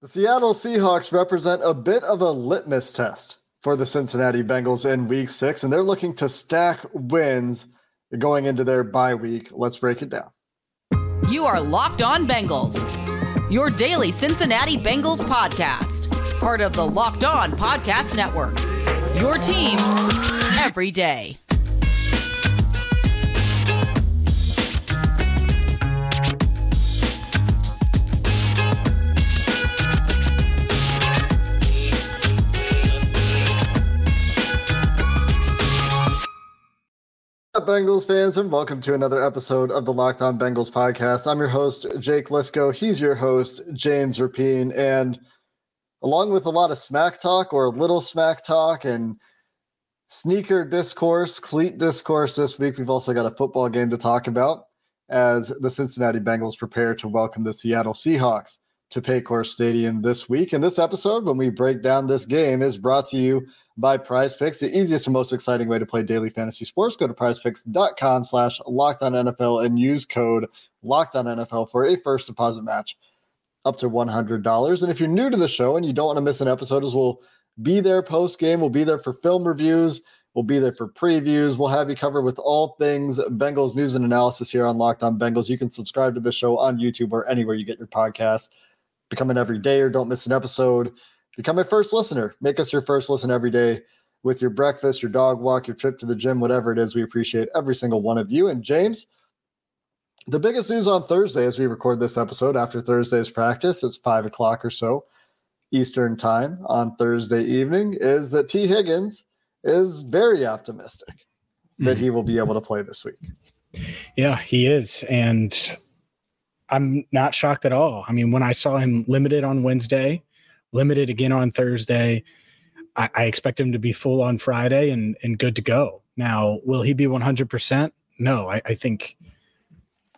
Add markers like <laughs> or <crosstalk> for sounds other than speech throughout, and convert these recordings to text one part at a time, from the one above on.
The Seattle Seahawks represent a bit of a litmus test for the Cincinnati Bengals in week six, and they're looking to stack wins going into their bye week. Let's break it down. You are Locked On Bengals, your daily Cincinnati Bengals podcast, part of the Locked On Podcast Network. Your team every day. Bengals fans, and welcome to another episode of the Locked On Bengals podcast. I'm your host, Jake Liscow. He's your host, James Rapien. And along with a lot of smack talk or little smack talk and sneaker discourse, cleat discourse this week, we've also got a football game to talk about as the Cincinnati Bengals prepare to welcome the Seattle Seahawks to Paycor Stadium this week. And this episode, when we break down this game, is brought to you by Prize Picks, the easiest and most exciting way to play daily fantasy sports. Go to prizepicks.com slash lockdown NFL and use code lockdown NFL for a first deposit match up to $100. And if you're new to the show and you don't want to miss an episode, as we'll be there post game, we'll be there for film reviews. We'll be there for previews. We'll have you covered with all things Bengals news and analysis here on Locked On Bengals. You can subscribe to the show on YouTube or anywhere you get your podcasts become an everyday or don't miss an episode. Become a first listener. Make us your first listen every day with your breakfast, your dog walk, your trip to the gym, whatever it is. We appreciate every single one of you. And James, the biggest news on Thursday as we record this episode after Thursday's practice, it's five o'clock or so Eastern time on Thursday evening, is that Tee Higgins is very optimistic that hmm. he will be able to play this week. Yeah, he is. And I'm not shocked at all. I mean, when I saw him limited on Wednesday, limited again on Thursday, I, I expect him to be full on Friday and and good to go. Now, will he be 100%? No, I, I think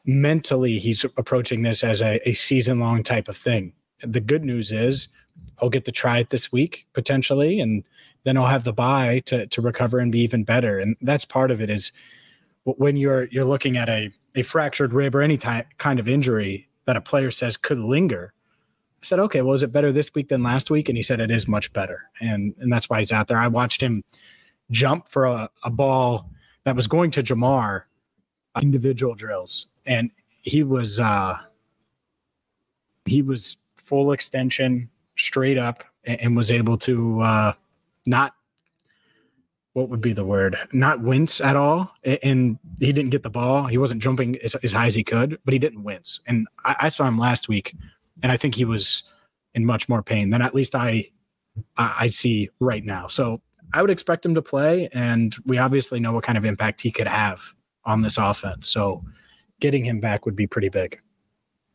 mentally he's approaching this as a, a season long type of thing. The good news is he'll get to try it this week potentially, and then he'll have the bye to to recover and be even better. And that's part of it is when you're you're looking at a a fractured rib or any type kind of injury that a player says could linger. I said, okay, well, is it better this week than last week? And he said it is much better, and and that's why he's out there. I watched him jump for a, a ball that was going to Ja'Marr, individual drills, and he was uh he was full extension, straight up, and, and was able to uh not what would be the word? Not wince at all. And he didn't get the ball. He wasn't jumping as, as high as he could, but he didn't wince. And I, I, saw him last week, and I think he was in much more pain than at least I, I, I see right now. So I would expect him to play, and we obviously know what kind of impact he could have on this offense. So getting him back would be pretty big.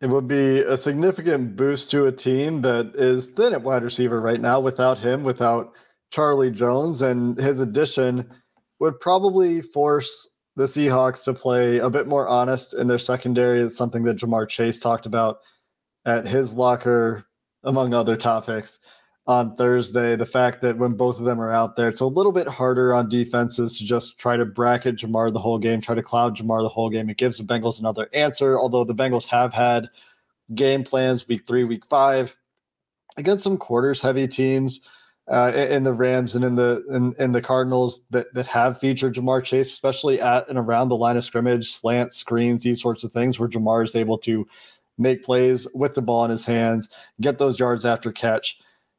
It would be a significant boost to a team that is thin at wide receiver right now without him, without – Charlie Jones, and his addition would probably force the Seahawks to play a bit more honest in their secondary. It's something that Ja'Marr Chase talked about at his locker, among other topics, on Thursday. The fact that when both of them are out there, it's a little bit harder on defenses to just try to bracket Ja'Marr the whole game, try to cloud Ja'Marr the whole game. It gives the Bengals another answer, although the Bengals have had game plans week three, week five against some quarters heavy teams uh, in the Rams and in the in, in the Cardinals that that have featured Ja'Marr Chase, especially at and around the line of scrimmage, slant screens, these sorts of things, where Ja'Marr is able to make plays with the ball in his hands, get those yards after catch.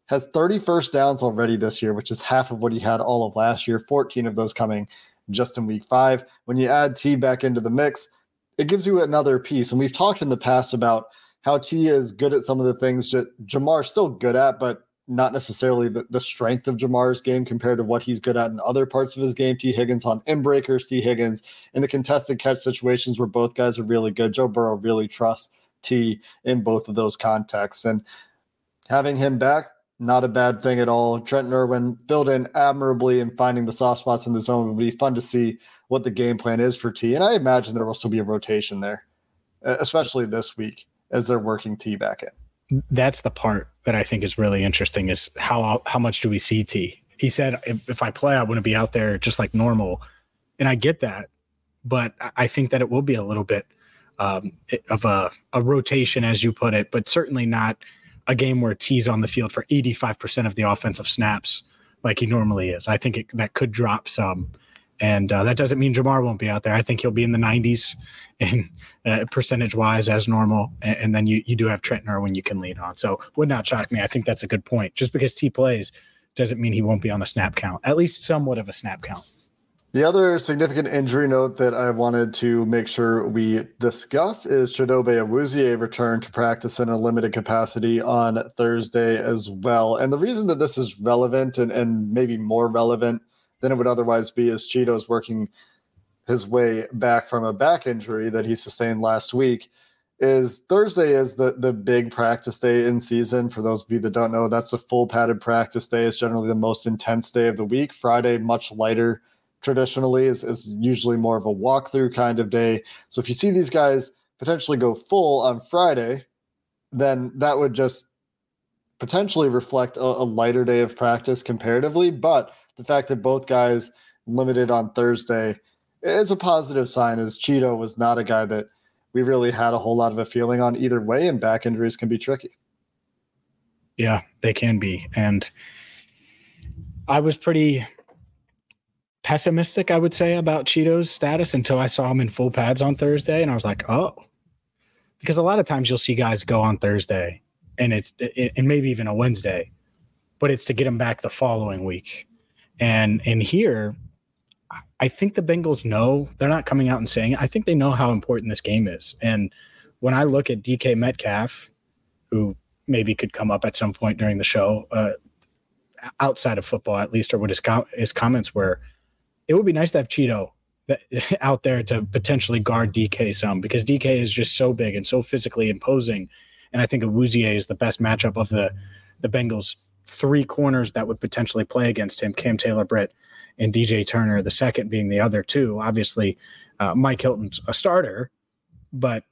Has 30 first downs already this year, which is half of what he had all of last year. 14 of those coming just in week five. When you add T back into the mix, it gives you another piece. And we've talked in the past about how T is good at some of the things that Ja'Marr's still good at, but not necessarily the, the strength of Ja'Marr's game compared to what he's good at in other parts of his game. Tee Higgins on breakers, Tee Higgins in the contested catch situations where both guys are really good. Joe Burrow really trusts T in both of those contexts. And having him back, not a bad thing at all. Trent Irwin filled in admirably in finding the soft spots in the zone. It would be fun to see what the game plan is for T. And I imagine there will still be a rotation there, especially this week as they're working T back in that's the part that I think is really interesting is how how much do we see T? He said if, if I play, I want to be out there just like normal, and I get that, but I think that it will be a little bit um, of a, a rotation, as you put it, but certainly not a game where T's on the field for 85% of the offensive snaps like he normally is. I think it, that could drop some. And uh, that doesn't mean Ja'Marr won't be out there. I think he'll be in the 90s in uh, percentage wise as normal. And, and, then you, you do have Trent Irwin you can lean on. So would not shock me. I think that's a good point. Just because T plays doesn't mean he won't be on a snap count, at least somewhat of a snap count. The other significant injury note that I wanted to make sure we discuss is Chidobe Awuzie returned to practice in a limited capacity on Thursday as well. And the reason that this is relevant and, and maybe more relevant than it would otherwise be as Chido's working his way back from a back injury that he sustained last week. Is Thursday is the the big practice day in season. For those of you that don't know, that's the full padded practice day. It's generally the most intense day of the week. Friday, much lighter traditionally is, is usually more of a walkthrough kind of day. So if you see these guys potentially go full on Friday, then that would just potentially reflect a, a lighter day of practice comparatively. But the fact that both guys limited on Thursday is a positive sign as Chido was not a guy that we really had a whole lot of a feeling on either way, and back injuries can be tricky. Yeah, they can be. And I was pretty pessimistic, I would say, about Chido's status until I saw him in full pads on Thursday, and I was like, oh, because a lot of times you'll see guys go on Thursday, and it's and maybe even a Wednesday, but it's to get them back the following week, and and here. I think the Bengals know they're not coming out and saying it. I think they know how important this game is. And when I look at DK Metcalf, who maybe could come up at some point during the show, uh, outside of football at least, or what his com- his comments were, it would be nice to have Chido <laughs> out there to potentially guard DK some because DK is just so big and so physically imposing. And I think Awuzie is the best matchup of the the Bengals three corners that would potentially play against him: Cam Taylor-Britt, and DJ Turner. The second being the other two. Obviously, uh, Mike Hilton's a starter, but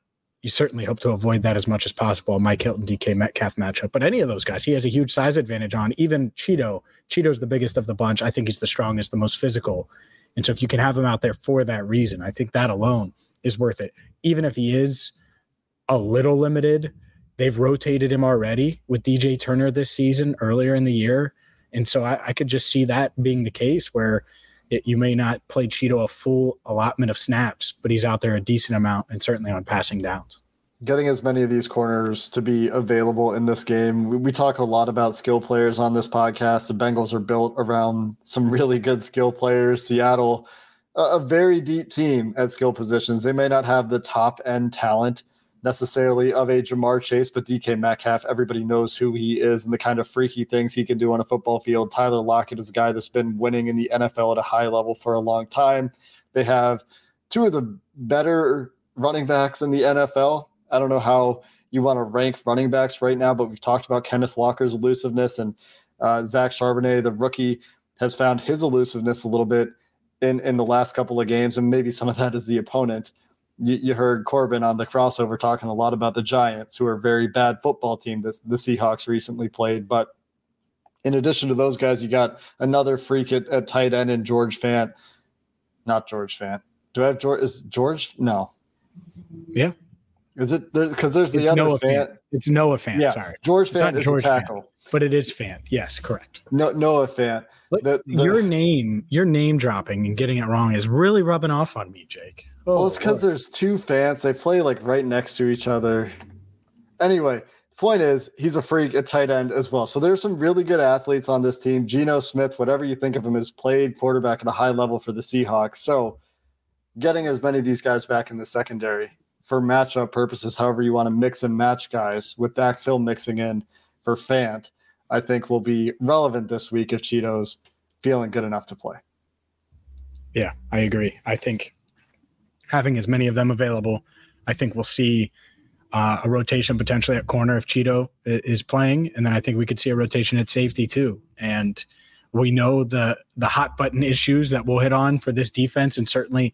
you certainly hope to avoid that as much as possible. Mike Hilton, DK Metcalf matchup, but any of those guys, he has a huge size advantage on. Even Chido, Chido's the biggest of the bunch. I think he's the strongest, the most physical. And so if you can have him out there for that reason, I think that alone is worth it. Even if he is a little limited, they've rotated him already with DJ Turner this season earlier in the year. And so I, I could just see that being the case where it, you may not play Chido a full allotment of snaps, but he's out there a decent amount and certainly on passing downs. Getting as many of these corners to be available in this game. We, we talk a lot about skill players on this podcast. The Bengals are built around some really good skill players. Seattle, a, a very deep team at skill positions. They may not have the top end talent necessarily of a Ja'Marr Chase, but DK Metcalf, everybody knows who he is and the kind of freaky things he can do on a football field. Tyler Lockett is a guy that's been winning in the NFL at a high level for a long time. They have two of the better running backs in the NFL. I don't know how you want to rank running backs right now, but we've talked about Kenneth Walker's elusiveness and uh, Zach Charbonnet, the rookie, has found his elusiveness a little bit in in the last couple of games, and maybe some of that is the opponent you, you, heard Corbin on the crossover talking a lot about the Giants, who are a very bad football team that the Seahawks recently played. But in addition to those guys, you got another freak at, at tight end in George Fant. Not George Fant. Do I have George? Is George? No. Yeah. Is it there? Because there's the it's other Noah Fant. Fant. It's Noah Fant. Yeah. Sorry. George Fant is George tackle. Fant, but it is Fant. Yes, correct. No, Noah Fant. The, the, your name, your name dropping and getting it wrong is really rubbing off on me, Jake. Oh, well, it's because there's two fans. They play like right next to each other. Anyway, point is he's a freak at tight end as well. So there's some really good athletes on this team. Geno Smith, whatever you think of him, has played quarterback at a high level for the Seahawks. So getting as many of these guys back in the secondary for matchup purposes, however you want to mix and match guys with Dax Hill mixing in for Fant, I think will be relevant this week if Chido's feeling good enough to play. Yeah, I agree. I think having as many of them available, I think we'll see uh, a rotation potentially at corner if Chido is playing, and then I think we could see a rotation at safety too. And we know the the hot button issues that we'll hit on for this defense, and certainly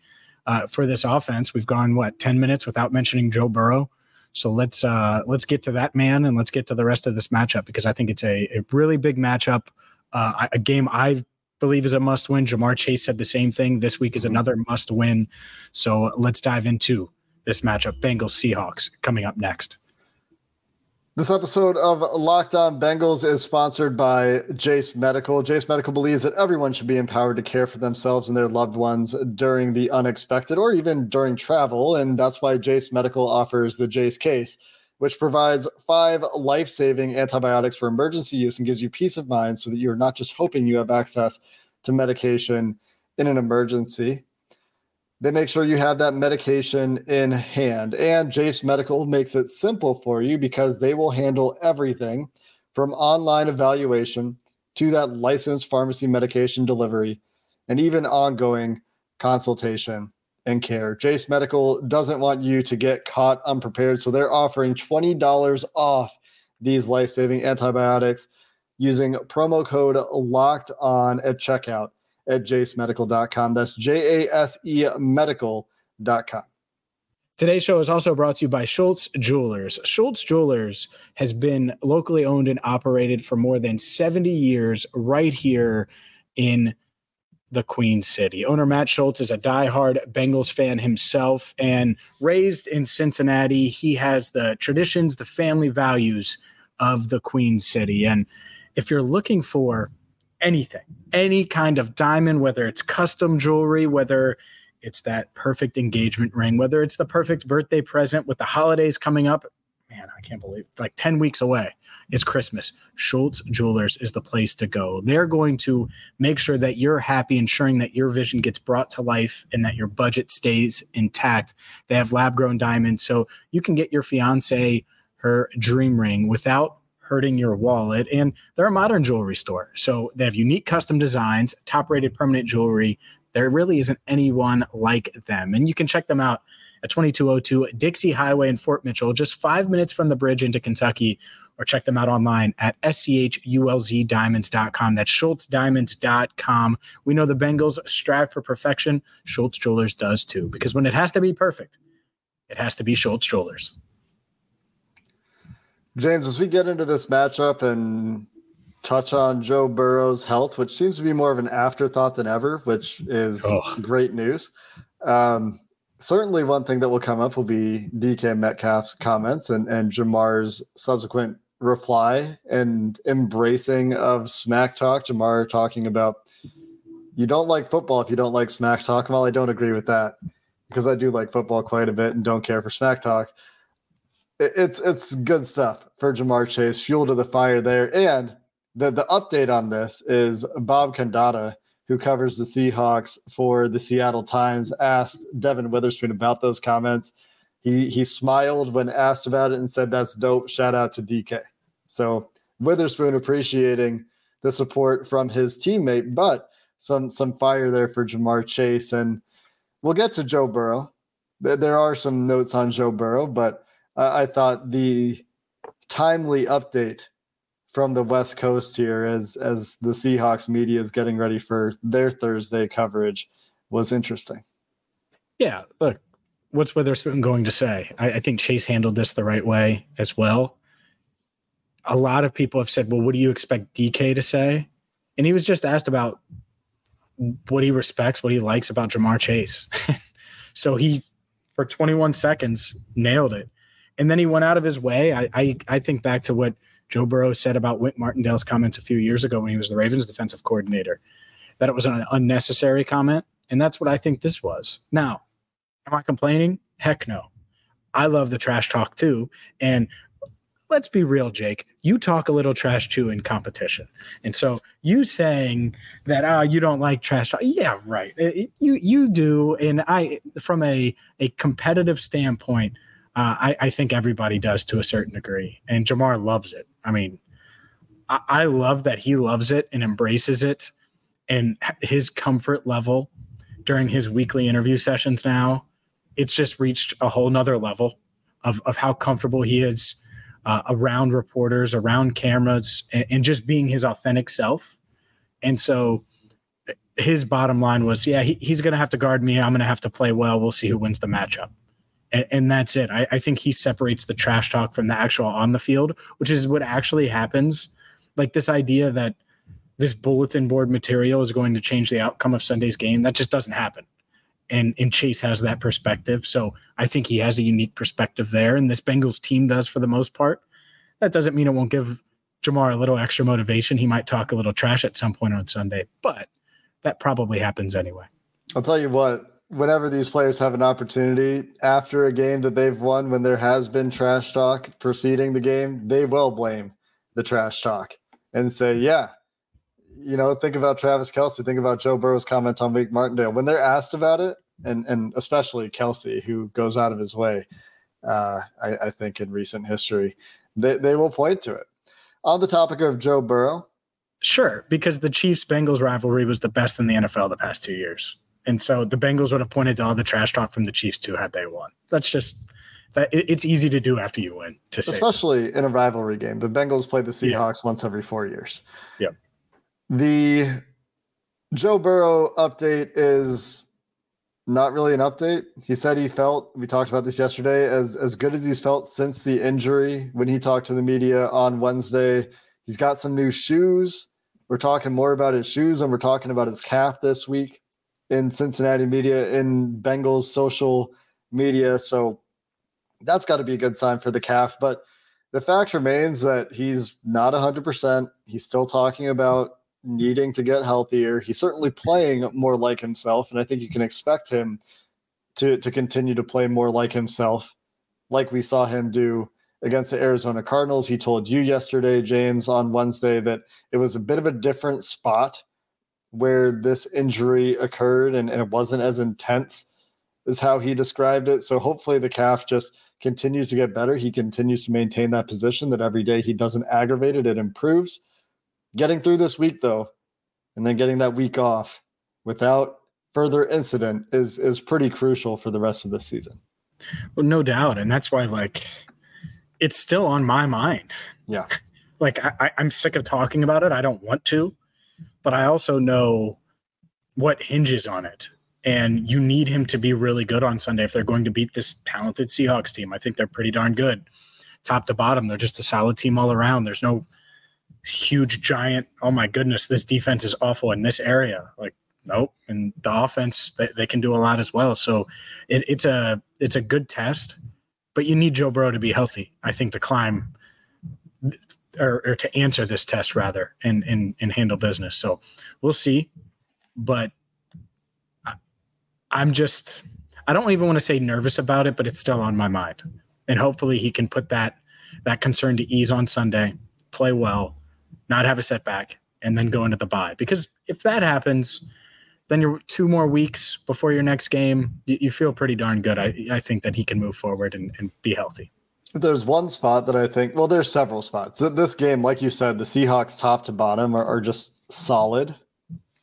uh, for this offense. We've gone what ten minutes without mentioning Joe Burrow. So let's uh, let's get to that man and let's get to the rest of this matchup because I think it's a, a really big matchup, uh, a game I believe is a must win. Ja'Marr Chase said the same thing. This week is mm-hmm. another must win. So let's dive into this matchup Bengals Seahawks coming up next. This episode of Locked On Bengals is sponsored by Jase Medical. Jase Medical believes that everyone should be empowered to care for themselves and their loved ones during the unexpected or even during travel. And that's why Jase Medical offers the Jase case, which provides five life saving antibiotics for emergency use and gives you peace of mind so that you're not just hoping you have access to medication in an emergency. They make sure you have that medication in hand. And Jase Medical makes it simple for you because they will handle everything from online evaluation to that licensed pharmacy medication delivery and even ongoing consultation and care. Jase Medical doesn't want you to get caught unprepared. So they're offering $20 off these life saving antibiotics using promo code locked on at checkout at jasemedical.com. That's J A S E medical.com. Today's show is also brought to you by Schultz Jewelers. Schultz Jewelers has been locally owned and operated for more than 70 years right here in the Queen City. Owner Matt Schultz is a diehard Bengals fan himself and raised in Cincinnati. He has the traditions, the family values of the Queen City. And if you're looking for anything, any kind of diamond, whether it's custom jewelry, whether it's that perfect engagement ring, whether it's the perfect birthday present with the holidays coming up. Man, I can't believe like 10 weeks away is Christmas. Schultz Jewelers is the place to go. They're going to make sure that you're happy, ensuring that your vision gets brought to life and that your budget stays intact. They have lab grown diamonds, so you can get your fiance her dream ring without hurting your wallet. And they're a modern jewelry store. So they have unique custom designs, top rated permanent jewelry. There really isn't anyone like them. And you can check them out at 2202 Dixie Highway in Fort Mitchell, just five minutes from the bridge into Kentucky, or check them out online at schultzdiamonds.com. That's schultzdiamonds.com. We know the Bengals strive for perfection. Schultz Jewelers does too, because when it has to be perfect, it has to be Schultz Jewelers. James, as we get into this matchup and touch on Joe Burrow's health, which seems to be more of an afterthought than ever, which is oh. great news. Um, certainly, one thing that will come up will be DK Metcalf's comments and, and Ja'Marr's subsequent reply and embracing of smack talk. Ja'Marr talking about you don't like football if you don't like smack talk. Well, I don't agree with that because I do like football quite a bit and don't care for smack talk it's it's good stuff for Ja'Marr Chase. Fuel to the fire there. And the the update on this is Bob Condotta, who covers the Seahawks for the Seattle Times, asked Devon Witherspoon about those comments. He he smiled when asked about it and said, "That's dope." Shout out to DK. So Witherspoon appreciating the support from his teammate, but some some fire there for Ja'Marr Chase, and we'll get to Joe Burrow. There are some notes on Joe Burrow, but uh, I thought the timely update from the West Coast here as as the Seahawks media is getting ready for their Thursday coverage was interesting. Yeah, look, what's Witherspoon going to say? I, I, think Chase handled this the right way as well. A lot of people have said, "Well, what do you expect DK to say?" And he was just asked about what he respects, what he likes about Ja'Marr Chase. <laughs> so he, for 21 seconds, nailed it and then he went out of his way. I, I, I think back to what Joe Burrow said about Wink Martindale's comments a few years ago when he was the Ravens defensive coordinator, that it was an unnecessary comment. And that's what I think this was. Now, am I complaining? Heck no. I love the trash talk too. And let's be real, Jake. You talk a little trash too in competition. And so you saying that oh, you don't like trash talk. Yeah, right. It, you you do. And I from a a competitive standpoint, uh, I, I, think everybody does to a certain degree, and Ja'Marr loves it. I mean, I, I love that he loves it and embraces it, and his comfort level during his weekly interview sessions now, it's just reached a whole nother level of of how comfortable he is uh, around reporters, around cameras, and, and just being his authentic self. And so his bottom line was, yeah, he, he's going to have to guard me. I'm going to have to play well. We'll see who wins the matchup and, and that's it. I, I think he separates the trash talk from the actual on the field, which is what actually happens. Like this idea that this bulletin board material is going to change the outcome of Sunday's game, that just doesn't happen. And, and Chase has that perspective. So I think he has a unique perspective there. And this Bengals team does for the most part. That doesn't mean it won't give Ja'Marr a little extra motivation. He might talk a little trash at some point on Sunday, but that probably happens anyway. I'll tell you what, whenever these players have an opportunity after a game that they've won, when there has been trash talk preceding the game, they will blame the trash talk and say, yeah, you know, think about Travis Kelce, think about Joe Burrow's comment on Wink Martindale. When they're asked about it, and and especially Kelce, who goes out of his way, uh, I, I think in recent history, they, they will point to it. On the topic of Joe Burrow, Sure, because the Chiefs Bengals rivalry was the best in the NFL the past two years. And so the Bengals would have pointed to all the trash talk from the Chiefs too had they won. That's just that it's easy to do after you win to say especially in a rivalry game. The Bengals play the Seahawks yeah. once every four years. Yep. The Joe Burrow update is not really an update. He said he felt we talked about this yesterday as as good as he's felt since the injury when he talked to the media on Wednesday. He's got some new shoes. We're talking more about his shoes and we're talking about his calf this week in Cincinnati media, in Bengals social media. So that's got to be a good sign for the calf. But the fact remains that he's not 100%. He's still talking about needing to get healthier. He's certainly playing more like himself. And I think you can expect him to, to continue to play more like himself, like we saw him do against the Arizona Cardinals. He told you yesterday, James, on Wednesday, that it was a bit of a different spot where this injury occurred and, and it wasn't as intense is how he described it. So hopefully the calf just continues to get better. He continues to maintain that position that every day he doesn't aggravate it, it improves. Getting through this week though, and then getting that week off without further incident is is pretty crucial for the rest of the season. Well, no doubt. And that's why like it's still on my mind. Yeah. <laughs> like I, I'm sick of talking about it. I don't want to, but I also know what hinges on it. And you need him to be really good on Sunday if they're going to beat this talented Seahawks team. I think they're pretty darn good. Top to bottom, they're just a solid team all around. There's no huge giant, oh my goodness, this defense is awful in this area. Like, nope. And the offense, they, they can do a lot as well. So it, it's a it's a good test but you need Joe Burrow to be healthy. I think the climb or, or to answer this test rather and, and and handle business. So we'll see. But I, I'm just I don't even want to say nervous about it, but it's still on my mind. And hopefully he can put that that concern to ease on Sunday, play well, not have a setback, and then go into the bye. Because if that happens, then you're two more weeks before your next game. You, you feel pretty darn good. I, I think that he can move forward and, and be healthy. There's one spot that I think, well, there's several spots. This game, like you said, the Seahawks top to bottom are, are just solid.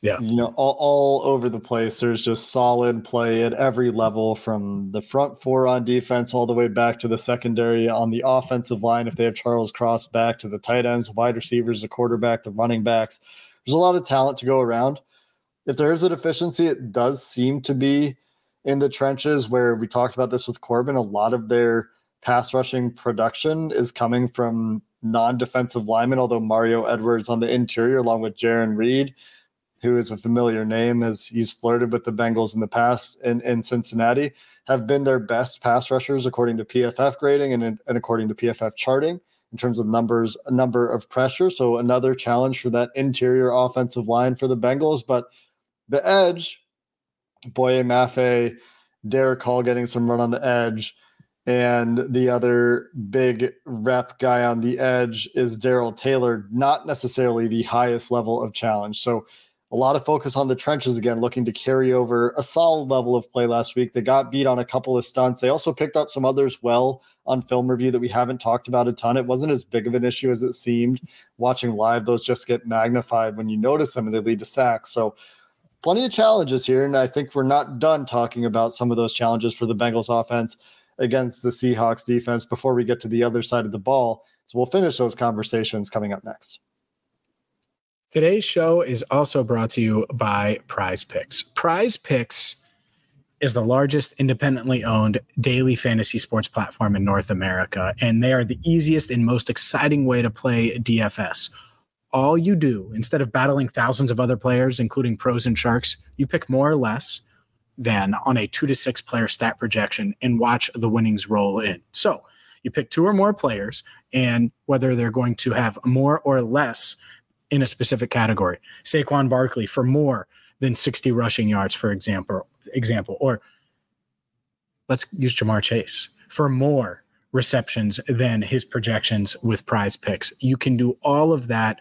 Yeah. You know, all, all over the place. There's just solid play at every level from the front four on defense all the way back to the secondary on the offensive line. If they have Charles Cross back to the tight ends, wide receivers, the quarterback, the running backs, there's a lot of talent to go around if there is a deficiency, it does seem to be in the trenches where we talked about this with Corbin. A lot of their pass rushing production is coming from non defensive linemen, although Mario Edwards on the interior, along with Jarran Reed, who is a familiar name as he's flirted with the Bengals in the past in, in Cincinnati, have been their best pass rushers according to PFF grading and, and according to PFF charting in terms of numbers, a number of pressure. So another challenge for that interior offensive line for the Bengals. But the edge, Boye Mafe, Derick Hall getting some run on the edge. And the other big rep guy on the edge is Darrell Taylor, not necessarily the highest level of challenge. So a lot of focus on the trenches again, looking to carry over a solid level of play last week. They got beat on a couple of stunts. They also picked up some others well on film review that we haven't talked about a ton. It wasn't as big of an issue as it seemed. Watching live, those just get magnified when you notice them and they lead to sacks. So plenty of challenges here. And I think we're not done talking about some of those challenges for the Bengals offense against the Seahawks defense before we get to the other side of the ball. So we'll finish those conversations coming up next. Today's show is also brought to you by Prize Picks. Prize Picks is the largest independently owned daily fantasy sports platform in North America, and they are the easiest and most exciting way to play DFS all you do instead of battling thousands of other players, including pros and sharks, you pick more or less than on a two to six player stat projection and watch the winnings roll in. So You pick two or more players and whether they're going to have more or less in a specific category. Saquon Barkley for more than 60 rushing yards, for example, example, or let's use Ja'Marr Chase for more receptions than his projections with prize picks. You can do all of that.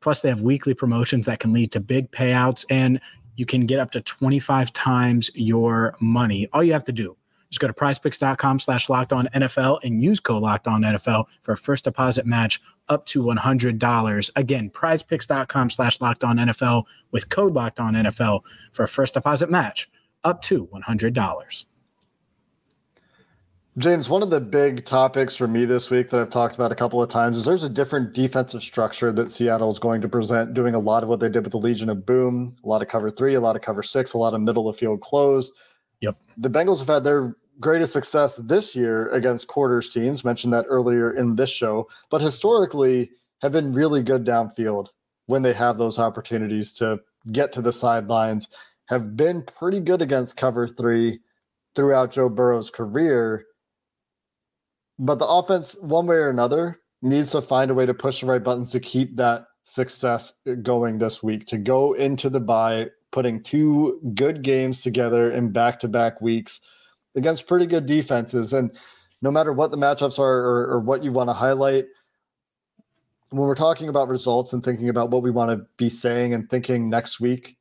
Plus, they have weekly promotions that can lead to big payouts, and you can get up to 25 times your money. All you have to do just go to prizepicks.com slash locked on NFL and use code locked on NFL for a first deposit match up to $100. Again, prizepicks.com slash locked on NFL with code locked on NFL for a first deposit match up to $100. James, one of the big topics for me this week that I've talked about a couple of times is there's a different defensive structure that Seattle is going to present, doing a lot of what they did with the Legion of Boom, a lot of cover three, a lot of cover six, a lot of middle of field close. Yep. The Bengals have had their greatest success this year against quarters teams, mentioned that earlier in this show, but historically have been really good downfield when they have those opportunities to get to the sidelines, have been pretty good against cover three throughout Joe Burrow's career but the offense, one way or another, needs to find a way to push the right buttons to keep that success going this week, to go into the bye, putting two good games together in back to back weeks against pretty good defenses. And no matter what the matchups are or, or what you want to highlight, when we're talking about results and thinking about what we want to be saying and thinking next week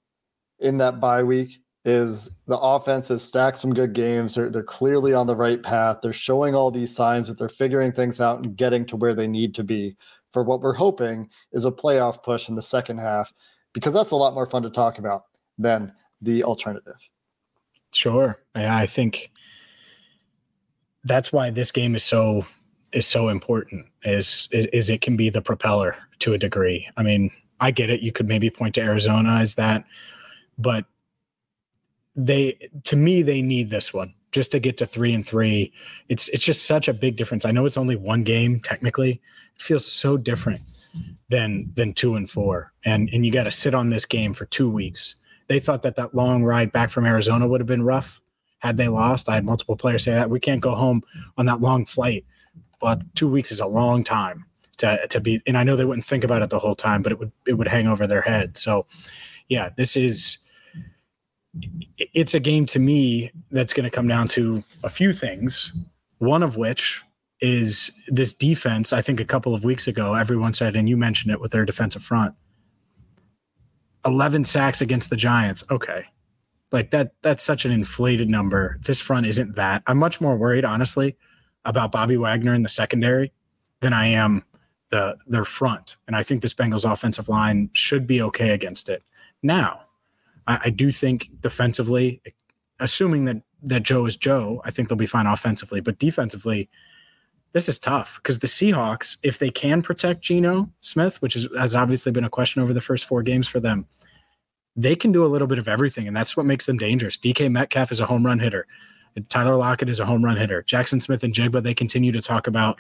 in that bye week, is the offense has stacked some good games. They're, they're clearly on the right path. They're showing all these signs that they're figuring things out and getting to where they need to be for what we're hoping is a playoff push in the second half, because that's a lot more fun to talk about than the alternative. Sure. Yeah, I think that's why this game is so is so important is, is is it can be the propeller to a degree. I mean, I get it. You could maybe point to Arizona as that, but they to me they need this one just to get to three and three. It's it's just such a big difference. I know it's only one game technically. It feels so different than than two and four, and and you got to sit on this game for two weeks. They thought that that long ride back from Arizona would have been rough had they lost. I had multiple players say that we can't go home on that long flight, but two weeks is a long time to to be. And I know they wouldn't think about it the whole time, but it would it would hang over their head. So, yeah, this is it's a game to me that's going to come down to a few things. One of which is this defense. I think a couple of weeks ago, everyone said, and you mentioned it with their defensive front 11 sacks against the Giants. Okay. Like that, that's such an inflated number. This front isn't that. I'm much more worried, honestly, about Bobby Wagner in the secondary than I am the their front. And I think this Bengals offensive line should be okay against it. Now, I, I do think defensively, assuming that that Joe is Joe, I think they'll be fine offensively. But defensively, this is tough because the Seahawks, if they can protect Geno Smith, which is, has obviously been a question over the first four games for them, they can do a little bit of everything, and that's what makes them dangerous. DK Metcalf is a home run hitter. Tyler Lockett is a home run hitter. Jackson Smith-Njigba, they continue to talk about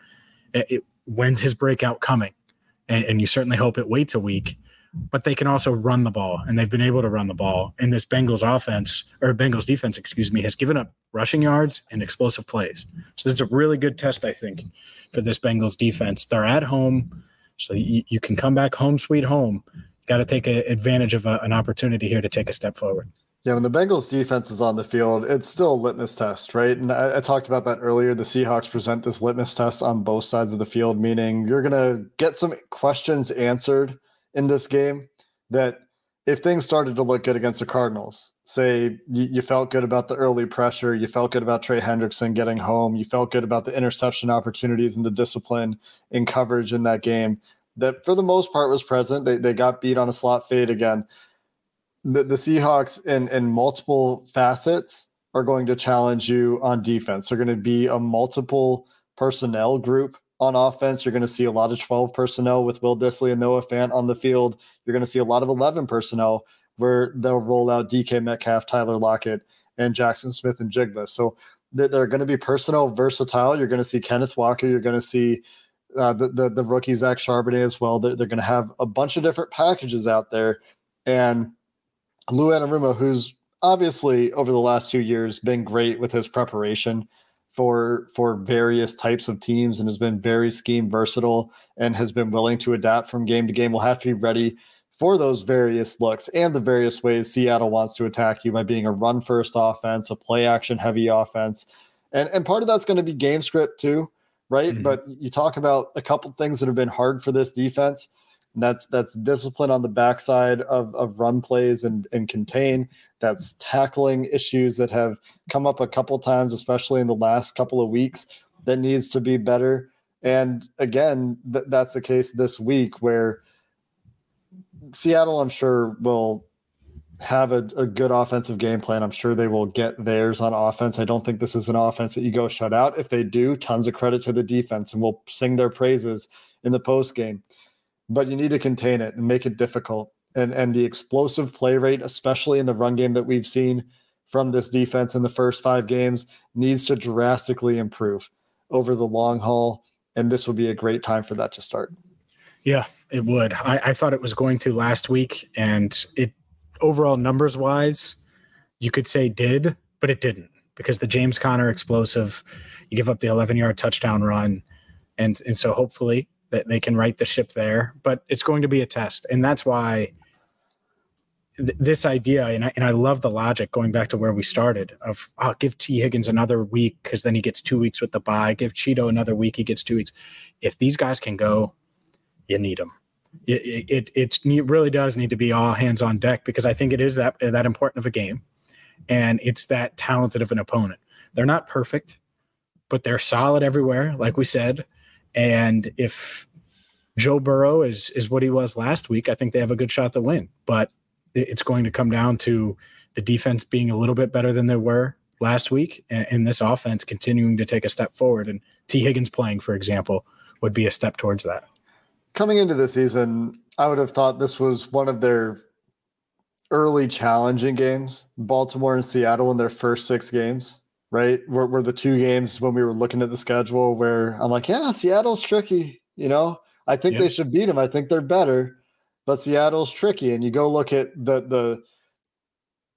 it, it, when's his breakout coming, and, and you certainly hope it waits a week but they can also run the ball, and they've been able to run the ball. And this Bengals offense or Bengals defense, excuse me, has given up rushing yards and explosive plays. So is a really good test, I think, for this Bengals defense. They're at home, so you, you can come back home, sweet home. Got to take a, advantage of a, an opportunity here to take a step forward. Yeah, when the Bengals defense is on the field, it's still a litmus test, right? And I, I, talked about that earlier. The Seahawks present this litmus test on both sides of the field, meaning you're going to get some questions answered in this game that if things started to look good against the Cardinals, say you, you, felt good about the early pressure, you felt good about Trey Hendrickson getting home, you felt good about the interception opportunities and the discipline in coverage in that game, that for the most part was present. They, they got beat on a slot fade again. The, the Seahawks in, in multiple facets are going to challenge you on defense. They're going to be a multiple personnel group on offense. You're going to see a lot of 12 personnel with Will Dissly and Noah Fant on the field. You're going to see a lot of 11 personnel where they'll roll out DK Metcalf, Tyler Lockett, and Jackson Smith-Njigba. So they're going to be personnel versatile. You're going to see Kenneth Walker. You're going to see uh, the, the, the rookie Zach Charbonnet as well. They're, they're going to have a bunch of different packages out there. And Lou Anarumo, who's obviously over the last two years been great with his preparation for for various types of teams and has been very scheme versatile and has been willing to adapt from game to game. We'll have to be ready for those various looks and the various ways Seattle wants to attack you by being a run first offense, a play action heavy offense. And and part of that's going to be game script too, right? Mm-hmm. But you talk about a couple things that have been hard for this defense. And that's that's discipline on the backside of, of run plays and, and contain. That's tackling issues that have come up a couple times, especially in the last couple of weeks, that needs to be better. And again, th- that's the case this week where Seattle, I'm sure, will have a, a, good offensive game plan. I'm sure they will get theirs on offense. I don't think this is an offense that you go shut out. If they do, tons of credit to the defense and we'll sing their praises in the post game. But you need to contain it and make it difficult. And and the explosive play rate, especially in the run game that we've seen from this defense in the first five games, needs to drastically improve over the long haul. And this would be a great time for that to start. Yeah, it would. I, I thought it was going to last week, and it overall numbers wise, you could say did, but it didn't because the James Conner explosive, you give up the 11 yard touchdown run. And, and so hopefully that they can right the ship there, but it's going to be a test. And that's why th- this idea, and I, and I love the logic going back to where we started of, oh, give Tee Higgins another week because then he gets two weeks with the bye. Give Chido another week, he gets two weeks. If these guys can go, you need them it, it, it really does need to be all hands on deck because I think it is that that important of a game, and it's that talented of an opponent. They're not perfect, but they're solid everywhere, like we said. And if Joe Burrow is is what he was last week, I think they have a good shot to win. But it's going to come down to the defense being a little bit better than they were last week, and, and this offense continuing to take a step forward. And T. Higgins playing, for example, would be a step towards that coming into the season, I would have thought this was one of their early challenging games. Baltimore and Seattle in their first six games, right? Were, were the two games when we were looking at the schedule where I'm like, yeah, Seattle's tricky. You know, I think yep. they should beat them. I think they're better, but Seattle's tricky. And you go look at the the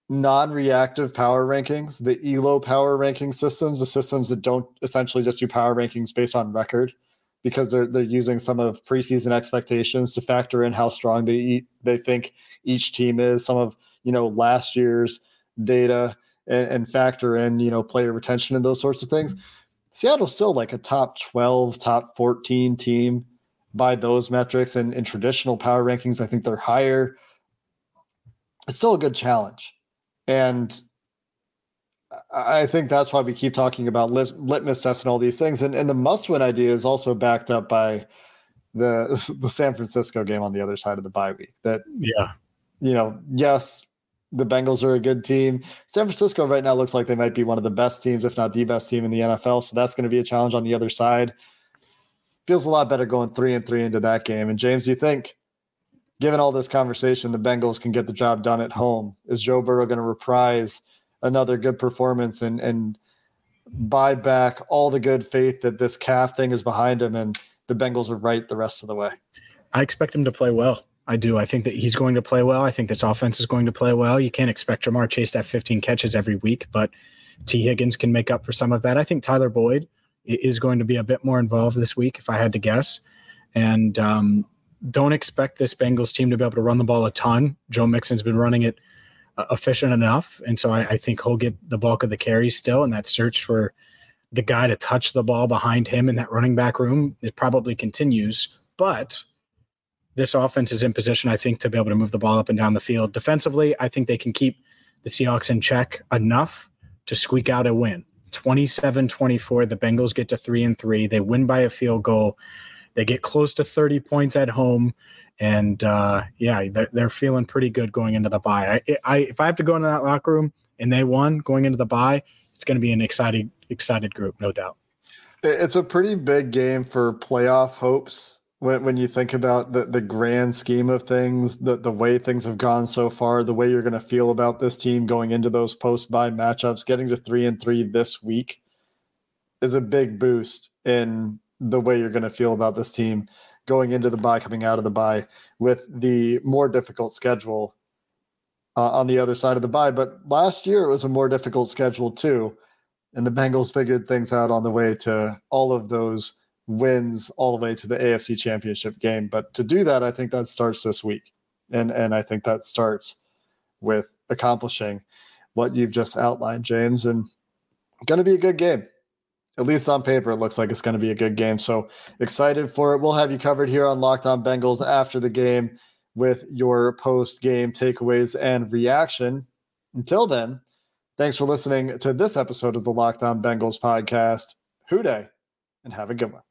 non-reactive power rankings, the ELO power ranking systems, the systems that don't essentially just do power rankings based on record because they're they're using some of preseason expectations to factor in how strong they eat, they think each team is. Some of you know last year's data and, and factor in you know player retention and those sorts of things. Mm-hmm. Seattle's still like a top twelve, top fourteen team by those metrics, and in traditional power rankings, I think they're higher. It's still a good challenge, and I think that's why we keep talking about litmus tests and all these things. And, and the must win idea is also backed up by the <laughs> the San Francisco game on the other side of the bye week. That yeah, you know, yes, the Bengals are a good team. San Francisco right now looks like they might be one of the best teams, if not the best team in the NFL. So that's going to be a challenge on the other side. Feels a lot better going three and three into that game. And James, you think, given all this conversation, the Bengals can get the job done at home? Is Joe Burrow going to reprise? another good performance and and buy back all the good faith that this calf thing is behind him and the Bengals are right the rest of the way. I expect him to play well. I do. I think that he's going to play well. I think this offense is going to play well. You can't expect Ja'Marr Chase to have 15 catches every week, but Tee Higgins can make up for some of that. I think Tyler Boyd is going to be a bit more involved this week, if I had to guess. And um, don't expect this Bengals team to be able to run the ball a ton. Joe Mixon's been running it efficient enough. And so I, I, think he'll get the bulk of the carries still. And that search for the guy to touch the ball behind him in that running back room, it probably continues. But this offense is in position, I think, to be able to move the ball up and down the field. Defensively, I think they can keep the Seahawks in check enough to squeak out a win. 27 24. The Bengals get to three and three. They win by a field goal. They get close to 30 points at home and uh, yeah, they're, they're feeling pretty good going into the bye. I, I, if I have to go into that locker room and they won going into the bye, it's going to be an excited, excited group, no doubt. It's a pretty big game for playoff hopes when, when you think about the, the grand scheme of things, the, the way things have gone so far, the way you're going to feel about this team going into those post bye matchups, getting to three and three this week is a big boost in the way you're going to feel about this team going into the bye, coming out of the bye with the more difficult schedule uh, on the other side of the bye. But last year it was a more difficult schedule too. and the Bengals figured things out on the way to all of those wins all the way to the AFC championship game. But to do that, I think that starts this week. And and I think that starts with accomplishing what you've just outlined, James. And gonna be a good game. At least on paper, it looks like it's going to be a good game. So excited for it. We'll have you covered here on Locked On Bengals after the game with your post game takeaways and reaction. Until then, thanks for listening to this episode of the Locked On Bengals podcast. Who Dey, and have a good one.